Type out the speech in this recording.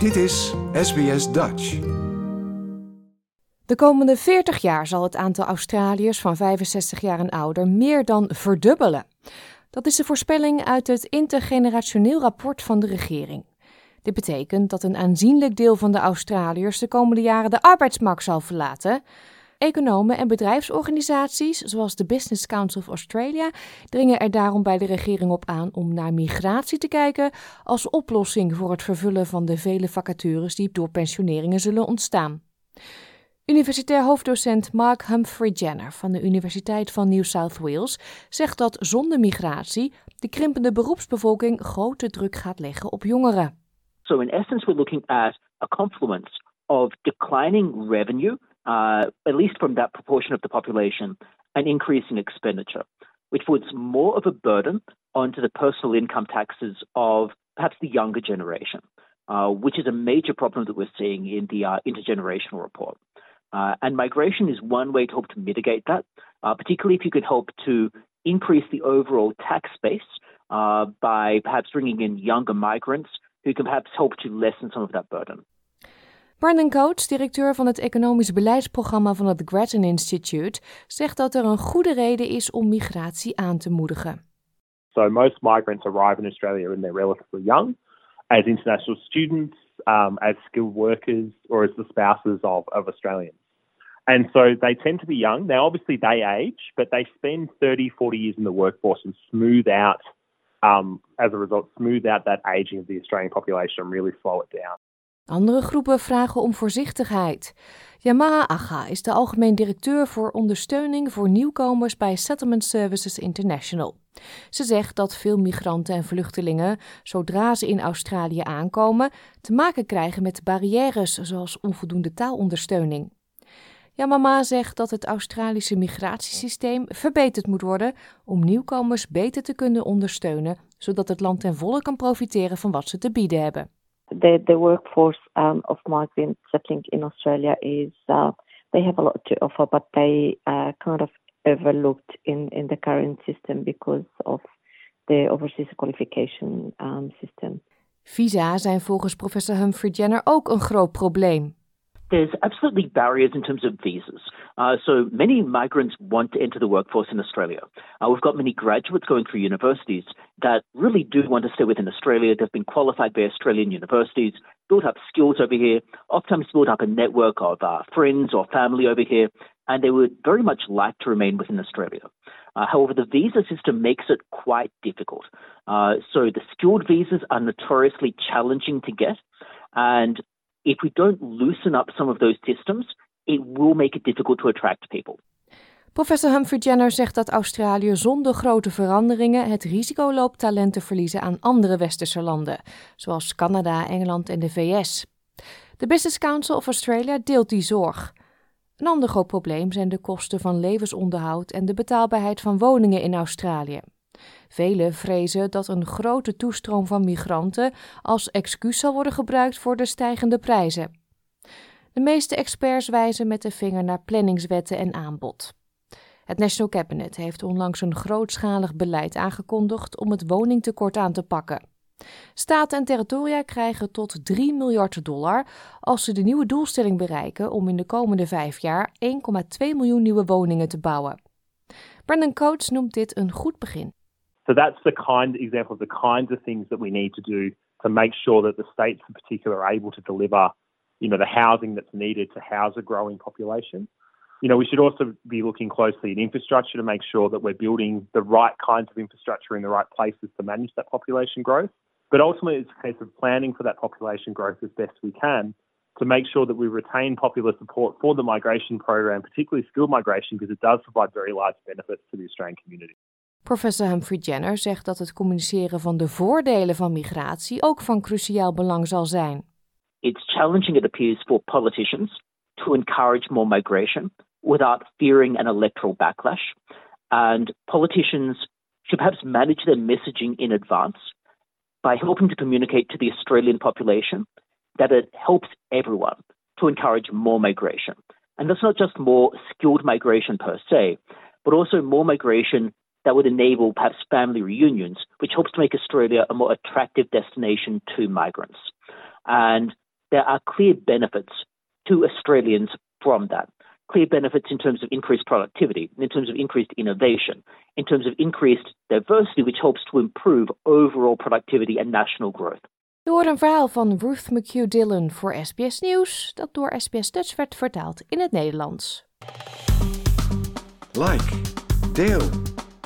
Dit is SBS Dutch. De komende 40 jaar zal het aantal Australiërs van 65 jaar en ouder meer dan verdubbelen. Dat is de voorspelling uit het intergenerationeel rapport van de regering. Dit betekent dat een aanzienlijk deel van de Australiërs de komende jaren de arbeidsmarkt zal verlaten. Economen en bedrijfsorganisaties, zoals de Business Council of Australia, dringen er daarom bij de regering op aan om naar migratie te kijken als oplossing voor het vervullen van de vele vacatures die door pensioneringen zullen ontstaan. Universitair hoofddocent Mark Humphrey Jenner van de Universiteit van New South Wales zegt dat zonder migratie de krimpende beroepsbevolking grote druk gaat leggen op jongeren. So in essence we're looking at a confluence of declining revenue uh, at least from that proportion of the population, an increase in expenditure, which puts more of a burden onto the personal income taxes of perhaps the younger generation, uh, which is a major problem that we're seeing in the uh, intergenerational report. Uh, and migration is one way to help to mitigate that, uh, particularly if you could help to increase the overall tax base uh, by perhaps bringing in younger migrants who can perhaps help to lessen some of that burden. Brandon Coates, directeur van het economisch beleidsprogramma van het Grattan Institute, zegt dat er een goede reden is om migratie aan te moedigen. So most migrants arrive in Australia when they're relatively young, as international students, um, as skilled workers, or as the spouses of, of Australians. And so they tend to be young. Now, obviously, they age, but they spend 30, 40 years in the workforce and smooth out, um, as a result, smooth out that aging of the Australian population and really slow it down. Andere groepen vragen om voorzichtigheid. Yamaha Aga is de algemeen directeur voor ondersteuning voor nieuwkomers bij Settlement Services International. Ze zegt dat veel migranten en vluchtelingen, zodra ze in Australië aankomen, te maken krijgen met barrières zoals onvoldoende taalondersteuning. Yamama zegt dat het Australische migratiesysteem verbeterd moet worden om nieuwkomers beter te kunnen ondersteunen, zodat het land ten volle kan profiteren van wat ze te bieden hebben. The the workforce um, of migrants settling in Australia is uh, they have a lot to offer, but they uh, kind of overlooked in in the current system because of the overseas qualification um, system. Visa zijn volgens professor Humphrey Jenner ook een groot probleem. There's absolutely barriers in terms of visas. Uh, so many migrants want to enter the workforce in Australia. Uh, we've got many graduates going through universities that really do want to stay within Australia. They've been qualified by Australian universities, built up skills over here, oftentimes built up a network of uh, friends or family over here, and they would very much like to remain within Australia. Uh, however, the visa system makes it quite difficult. Uh, so the skilled visas are notoriously challenging to get, and if we don't loosen up some of those systems, it will make it difficult to attract people. Professor Humphrey Jenner zegt dat Australië zonder grote veranderingen het risico loopt talent te verliezen aan andere westerse landen, zoals Canada, Engeland en de VS. De Business Council of Australia deelt die zorg. Een ander groot probleem zijn de kosten van levensonderhoud en de betaalbaarheid van woningen in Australië. Velen vrezen dat een grote toestroom van migranten als excuus zal worden gebruikt voor de stijgende prijzen. De meeste experts wijzen met de vinger naar planningswetten en aanbod. Het National Cabinet heeft onlangs een grootschalig beleid aangekondigd om het woningtekort aan te pakken. Staten en territoria krijgen tot 3 miljard dollar als ze de nieuwe doelstelling bereiken om in de komende vijf jaar 1,2 miljoen nieuwe woningen te bouwen. Brandon Coates noemt dit een goed begin. So that's the kind example of the kinds of things that we need to do to make sure that the states in particular are able to deliver, you know, the housing that's needed to house a growing population. You know, we should also be looking closely at infrastructure to make sure that we're building the right kinds of infrastructure in the right places to manage that population growth. But ultimately, it's a case of planning for that population growth as best we can to make sure that we retain popular support for the migration program, particularly skilled migration, because it does provide very large benefits to the Australian community. Professor Humphrey Jenner zegt dat het communiceren van de voordelen van migratie ook van cruciaal belang zal zijn. It's challenging, it appears, for politicians to encourage more migration without fearing an electoral backlash. And politicians should perhaps manage their messaging in advance by helping to communicate to the Australian population that it helps everyone to encourage more migration. And that's not just more skilled migration per se, but also more migration that would enable perhaps family reunions, which helps to make Australia a more attractive destination to migrants. And there are clear benefits to Australians from that. Clear benefits in terms of increased productivity, in terms of increased innovation, in terms of increased diversity, which helps to improve overall productivity and national growth. Door een verhaal van Ruth McHugh Dillon voor SBS Nieuws, dat door SBS Dutch werd vertaald in het Nederlands. Like, deel,